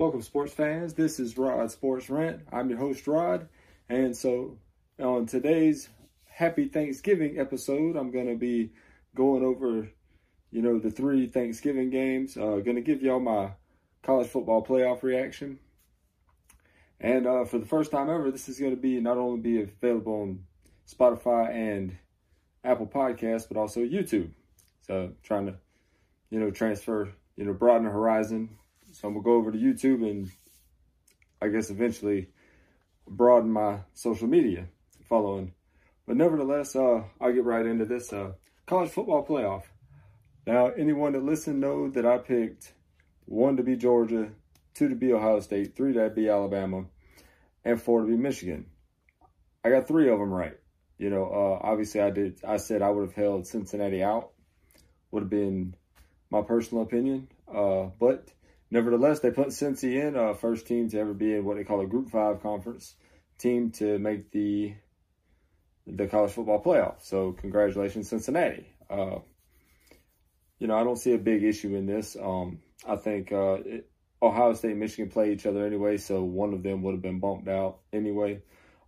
Welcome, sports fans. This is Rod Sports Rant. I'm your host, Rod. And so, on today's Happy Thanksgiving episode, I'm going to be going over, you know, the three Thanksgiving games. Uh, going to give y'all my college football playoff reaction. And uh, for the first time ever, this is going to be not only be available on Spotify and Apple Podcasts, but also YouTube. So, trying to, you know, transfer, you know, broaden the horizon so I'm gonna go over to YouTube and I guess eventually broaden my social media following. But nevertheless, uh, I'll get right into this uh, college football playoff. Now, anyone that listened know that I picked one to be Georgia, two to be Ohio State, three to be Alabama, and four to be Michigan. I got three of them right. You know, uh, obviously I did. I said I would have held Cincinnati out. Would have been my personal opinion. Uh, but Nevertheless, they put Cincy in, uh, first team to ever be in what they call a Group Five conference team to make the the college football playoff. So congratulations, Cincinnati. Uh, you know, I don't see a big issue in this. Um, I think uh, it, Ohio State and Michigan play each other anyway, so one of them would have been bumped out anyway.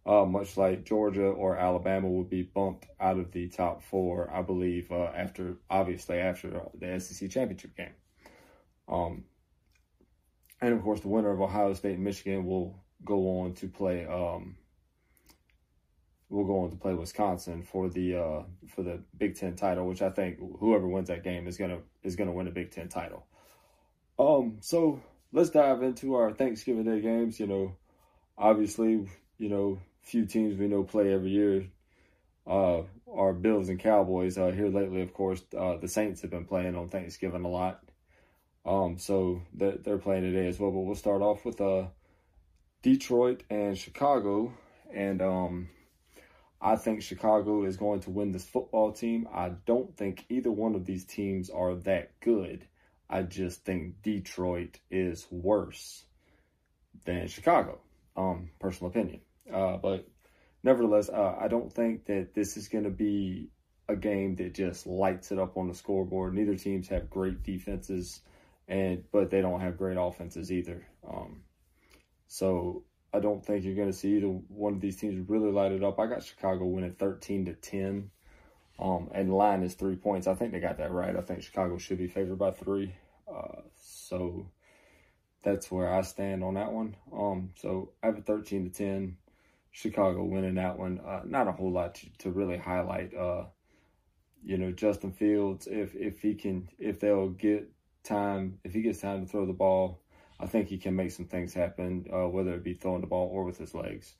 Uh, much like Georgia or Alabama would be bumped out of the top four, I believe, uh, after obviously after the SEC championship game. Um, and of course, the winner of Ohio State and Michigan will go on to play. Um, will go on to play Wisconsin for the uh, for the Big Ten title, which I think whoever wins that game is gonna is gonna win a Big Ten title. Um, so let's dive into our Thanksgiving Day games. You know, obviously, you know, few teams we know play every year. Uh, our Bills and Cowboys. Uh, here lately, of course, uh, the Saints have been playing on Thanksgiving a lot. Um, so they're, they're playing today as well. But we'll start off with uh, Detroit and Chicago. And um, I think Chicago is going to win this football team. I don't think either one of these teams are that good. I just think Detroit is worse than Chicago. Um, personal opinion. Uh, but nevertheless, uh, I don't think that this is going to be a game that just lights it up on the scoreboard. Neither teams have great defenses and but they don't have great offenses either. Um, so I don't think you're going to see either one of these teams really light it up. I got Chicago winning 13 to 10. Um, and line is three points. I think they got that right. I think Chicago should be favored by three. Uh, so that's where I stand on that one. Um, so I have a 13 to 10. Chicago winning that one. Uh, not a whole lot to, to really highlight. Uh, you know, Justin Fields, if if he can, if they'll get time, if he gets time to throw the ball, I think he can make some things happen, uh, whether it be throwing the ball or with his legs.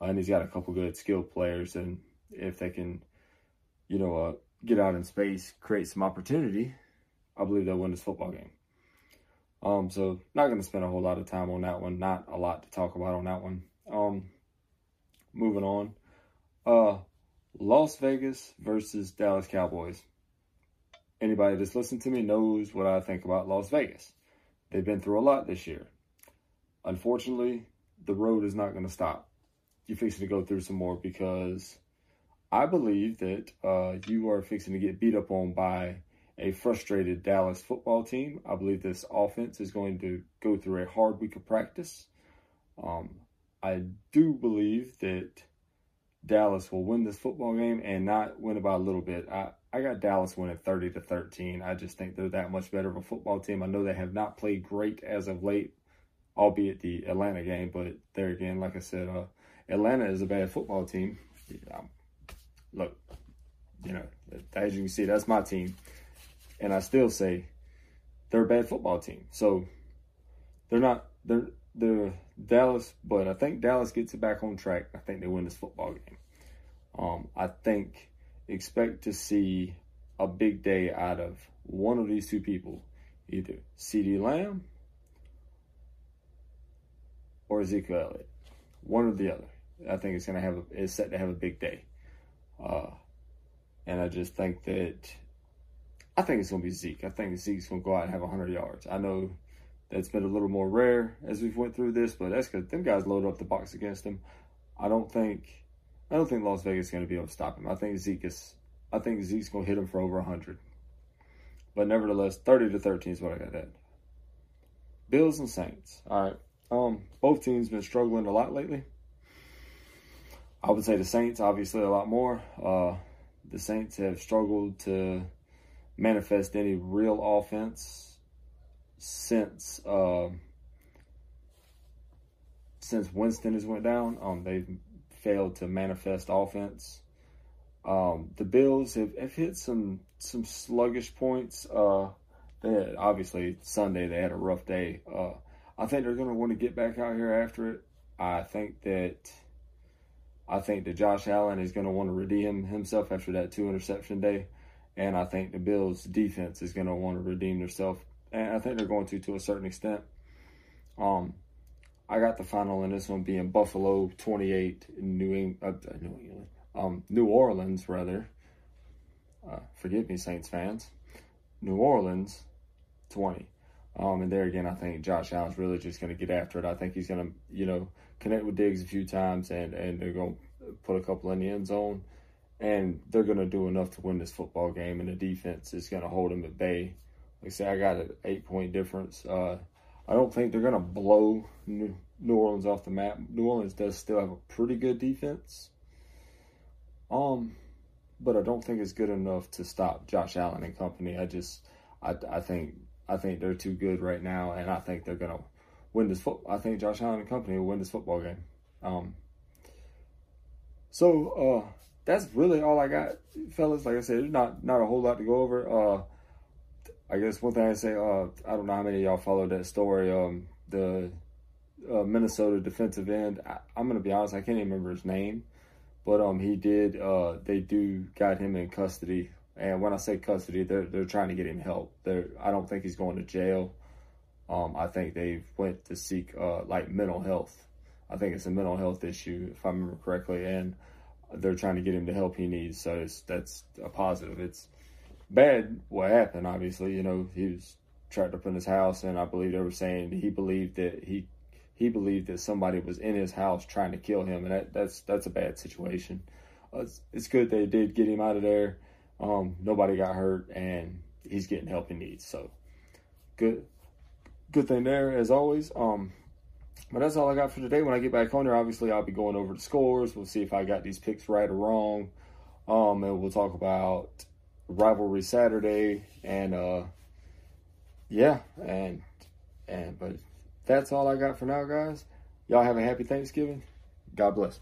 Uh, and he's got a couple good skilled players, and if they can, you know, uh, get out in space, create some opportunity, I believe they'll win this football game. Um, so not going to spend a whole lot of time on that one. Not a lot to talk about on that one. Um, moving on. Uh, Las Vegas versus Dallas Cowboys anybody that's listened to me knows what I think about Las Vegas. They've been through a lot this year. Unfortunately, the road is not going to stop. You're fixing to go through some more because I believe that uh, you are fixing to get beat up on by a frustrated Dallas football team. I believe this offense is going to go through a hard week of practice. Um, I do believe that Dallas will win this football game and not win it by a little bit. I, I got Dallas winning 30 to 13. I just think they're that much better of a football team. I know they have not played great as of late, albeit the Atlanta game, but there again, like I said, uh, Atlanta is a bad football team. Yeah, look, you know, as you can see, that's my team. And I still say they're a bad football team. So they're not, they're, they're Dallas, but I think Dallas gets it back on track. I think they win this football game. Um, I think expect to see a big day out of one of these two people, either CeeDee Lamb or Ezekiel Elliott, one or the other. I think it's gonna have a, it's set to have a big day, uh, and I just think that I think it's gonna be Zeke. I think Zeke's gonna go out and have 100 yards. I know that's been a little more rare as we've went through this, but that's because them guys load up the box against him. I don't think I don't think Las Vegas is going to be able to stop him. I think Zeke is. I think Zeke's going to hit him for over hundred. But nevertheless, thirty to thirteen is what I got at. Bills and Saints. All right. Um, both teams been struggling a lot lately. I would say the Saints obviously a lot more. Uh, the Saints have struggled to manifest any real offense since uh, since Winston has went down. Um, they've failed to manifest offense. Um, the Bills have, have hit some some sluggish points. Uh, had, obviously Sunday they had a rough day. Uh, I think they're going to want to get back out here after it. I think that I think that Josh Allen is going to want to redeem himself after that two interception day, and I think the Bills defense is going to want to redeem themselves, and I think they're going to to a certain extent. Um, I got the final in this one being Buffalo twenty eight, New England, uh, New England, um, New Orleans rather. Uh, forgive me, Saints fans. New Orleans 20. Um, and there again, I think Josh Allen's really just going to get after it. I think he's going to, you know, connect with Diggs a few times, and and they're going to put a couple in the end zone, and they're going to do enough to win this football game. And the defense is going to hold them at bay. Like I say, I got an eight point difference. Uh, I don't think they're going to blow New, Orleans off the map. New Orleans does still have a pretty good defense. Um, but I don't think it's good enough to stop Josh Allen and company. I just, I, I think I think they're too good right now, and I think they're gonna win this. Fo- I think Josh Allen and company will win this football game. Um, so uh, that's really all I got, fellas. Like I said, there's not not a whole lot to go over. Uh, I guess one thing I say, uh, I don't know how many of y'all followed that story. Um, the uh, Minnesota defensive end. I, am gonna be honest, I can't even remember his name, but um, he did. Uh, they do got him in custody and when I say custody, they're they're trying to get him help. They're I don't think he's going to jail. Um, I think they went to seek uh, like mental health. I think it's a mental health issue, if I remember correctly, and they're trying to get him the help he needs. So it's that's a positive. It's bad what happened. Obviously, you know he was trapped up in his house, and I believe they were saying he believed that he he believed that somebody was in his house trying to kill him, and that, that's that's a bad situation. Uh, it's, it's good they did get him out of there um, nobody got hurt, and he's getting help he needs. So good, good thing there as always. Um, but that's all I got for today. When I get back home there, obviously I'll be going over the scores. We'll see if I got these picks right or wrong. Um, and we'll talk about rivalry Saturday and uh, yeah, and and but that's all I got for now, guys. Y'all have a happy Thanksgiving. God bless.